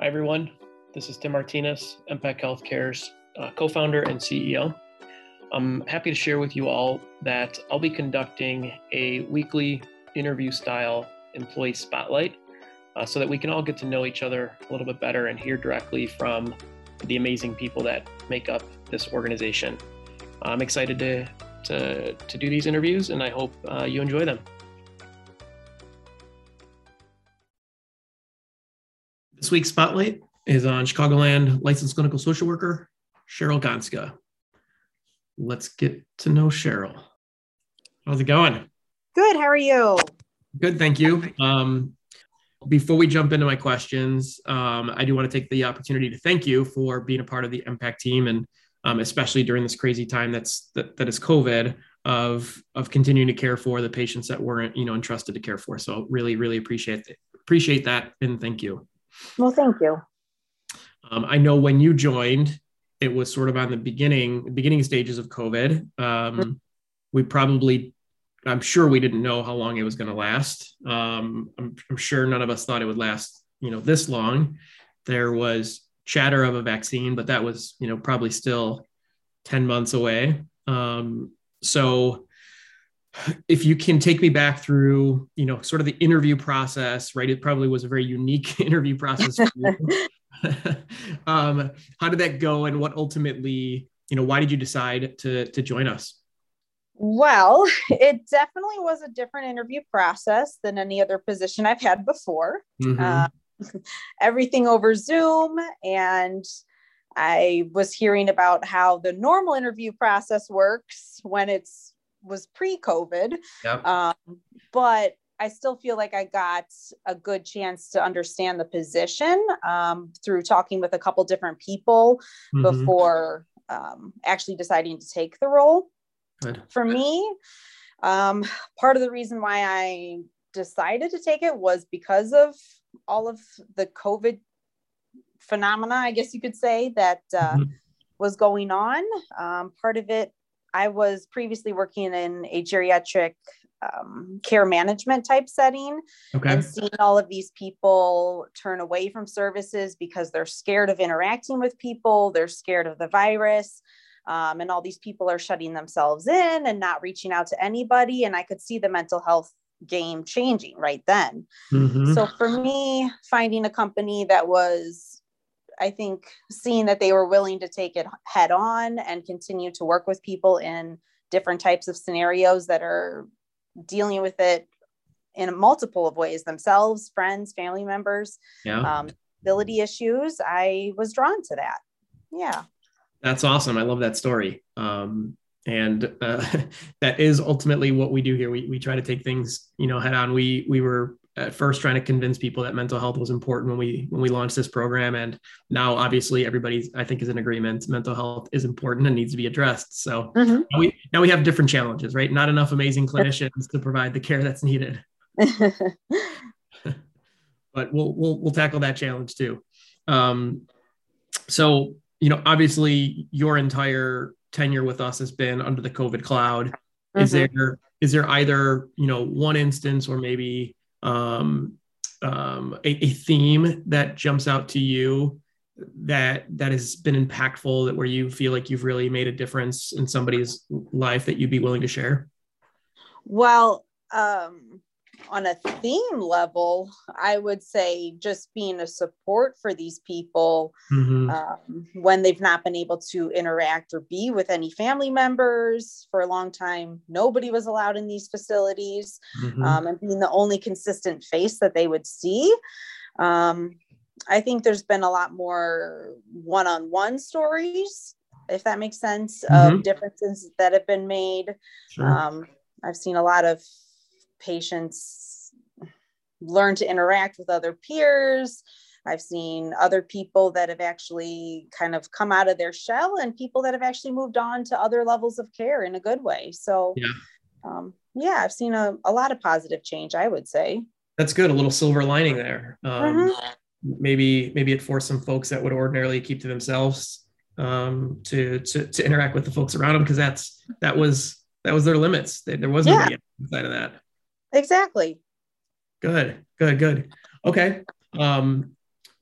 Hi, everyone. This is Tim Martinez, MPAC Healthcare's uh, co founder and CEO. I'm happy to share with you all that I'll be conducting a weekly interview style employee spotlight uh, so that we can all get to know each other a little bit better and hear directly from the amazing people that make up this organization. I'm excited to, to, to do these interviews and I hope uh, you enjoy them. This week's spotlight is on Chicagoland licensed clinical social worker Cheryl Gonska. Let's get to know Cheryl. How's it going? Good. How are you? Good, thank you. Um, before we jump into my questions, um, I do want to take the opportunity to thank you for being a part of the Impact team, and um, especially during this crazy time that's that, that is COVID of of continuing to care for the patients that weren't you know entrusted to care for. So really, really appreciate it. appreciate that, and thank you. Well, thank you. Um, I know when you joined, it was sort of on the beginning beginning stages of COVID. Um, we probably, I'm sure we didn't know how long it was going to last. Um, I'm, I'm sure none of us thought it would last, you know, this long. There was chatter of a vaccine, but that was, you know, probably still 10 months away. Um, so if you can take me back through, you know, sort of the interview process, right? It probably was a very unique interview process. um, how did that go, and what ultimately, you know, why did you decide to to join us? Well, it definitely was a different interview process than any other position I've had before. Mm-hmm. Uh, everything over Zoom, and I was hearing about how the normal interview process works when it's was pre-COVID. Yep. Um, but I still feel like I got a good chance to understand the position um, through talking with a couple different people mm-hmm. before um, actually deciding to take the role. Good. For me, um, part of the reason why I decided to take it was because of all of the COVID phenomena, I guess you could say, that uh, mm-hmm. was going on. Um, part of it I was previously working in a geriatric um, care management type setting okay. and seeing all of these people turn away from services because they're scared of interacting with people, they're scared of the virus. Um, and all these people are shutting themselves in and not reaching out to anybody. And I could see the mental health game changing right then. Mm-hmm. So for me, finding a company that was I think seeing that they were willing to take it head on and continue to work with people in different types of scenarios that are dealing with it in a multiple of ways themselves, friends, family members, yeah. um, ability issues. I was drawn to that. Yeah. That's awesome. I love that story. Um, and uh, that is ultimately what we do here. We, we try to take things, you know, head on. We, we were at first trying to convince people that mental health was important when we when we launched this program. And now obviously everybody i think is in agreement. Mental health is important and needs to be addressed. So mm-hmm. now, we, now we have different challenges right? Not enough amazing clinicians to provide the care that's needed. But we'll, we'll we'll tackle that challenge too. Um, so you know obviously your entire tenure with us has been under the covid cloud. Mm-hmm. is there is there either you know one instance or maybe um, um, a, a, theme that jumps out to you that that has been impactful that where you feel like you've really made a difference in somebody's life that you'd be willing to share? Well um, on a theme level, I would say just being a support for these people mm-hmm. um, when they've not been able to interact or be with any family members for a long time. Nobody was allowed in these facilities, mm-hmm. um, and being the only consistent face that they would see. Um, I think there's been a lot more one on one stories, if that makes sense, mm-hmm. of differences that have been made. Sure. Um, I've seen a lot of patients learn to interact with other peers. I've seen other people that have actually kind of come out of their shell and people that have actually moved on to other levels of care in a good way. So, yeah, um, yeah I've seen a, a lot of positive change, I would say. That's good. A little silver lining there. Um, mm-hmm. Maybe, maybe it forced some folks that would ordinarily keep to themselves um, to, to, to interact with the folks around them because that's that was that was their limits. There was nobody yeah. outside of that. Exactly. Good, good, good. Okay. Um,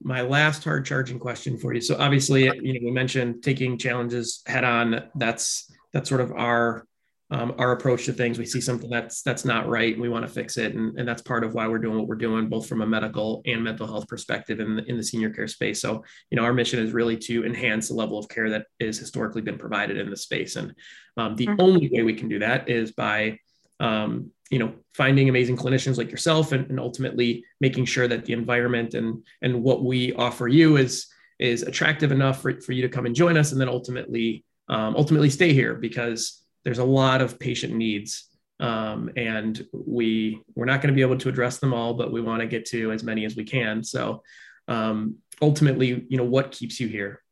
my last hard charging question for you. So obviously, you know, we mentioned taking challenges head on. That's that's sort of our um, our approach to things. We see something that's that's not right, and we want to fix it, and, and that's part of why we're doing what we're doing, both from a medical and mental health perspective in the, in the senior care space. So, you know, our mission is really to enhance the level of care that is historically been provided in the space, and um, the mm-hmm. only way we can do that is by um, you know finding amazing clinicians like yourself and, and ultimately making sure that the environment and and what we offer you is is attractive enough for, for you to come and join us and then ultimately um, ultimately stay here because there's a lot of patient needs um, and we we're not going to be able to address them all but we want to get to as many as we can. So um, ultimately you know what keeps you here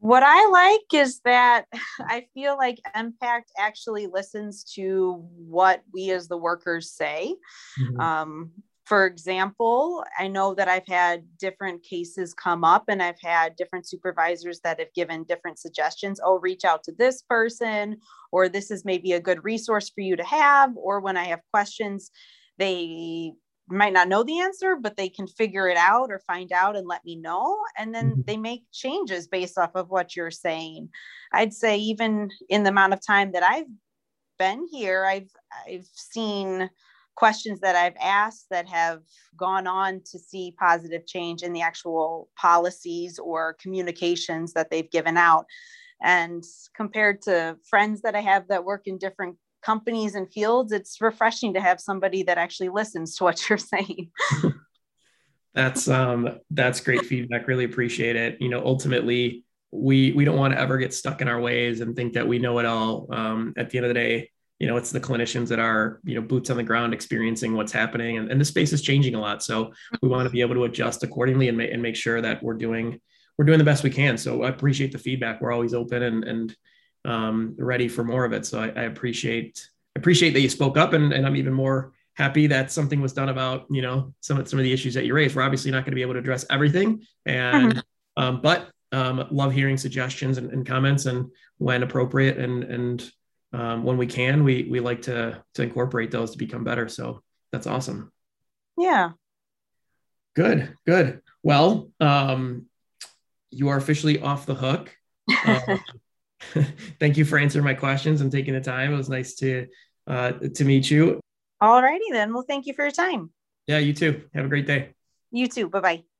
what i like is that i feel like impact actually listens to what we as the workers say mm-hmm. um, for example, I know that I've had different cases come up and I've had different supervisors that have given different suggestions. Oh, reach out to this person, or this is maybe a good resource for you to have. Or when I have questions, they might not know the answer, but they can figure it out or find out and let me know. And then mm-hmm. they make changes based off of what you're saying. I'd say, even in the amount of time that I've been here, I've I've seen questions that I've asked that have gone on to see positive change in the actual policies or communications that they've given out. And compared to friends that I have that work in different companies and fields, it's refreshing to have somebody that actually listens to what you're saying. that's um that's great feedback. Really appreciate it. You know, ultimately we we don't want to ever get stuck in our ways and think that we know it all. Um, at the end of the day, you know it's the clinicians that are you know boots on the ground experiencing what's happening and, and the space is changing a lot so we want to be able to adjust accordingly and, ma- and make sure that we're doing we're doing the best we can so i appreciate the feedback we're always open and and um, ready for more of it so I, I appreciate appreciate that you spoke up and, and i'm even more happy that something was done about you know some of some of the issues that you raised we're obviously not going to be able to address everything and mm-hmm. um, but um, love hearing suggestions and, and comments and when appropriate and and um, when we can, we we like to to incorporate those to become better. So that's awesome. Yeah. Good. Good. Well, um, you are officially off the hook. Thank you for answering my questions and taking the time. It was nice to uh, to meet you. All righty then. Well, thank you for your time. Yeah, you too. Have a great day. You too. Bye bye.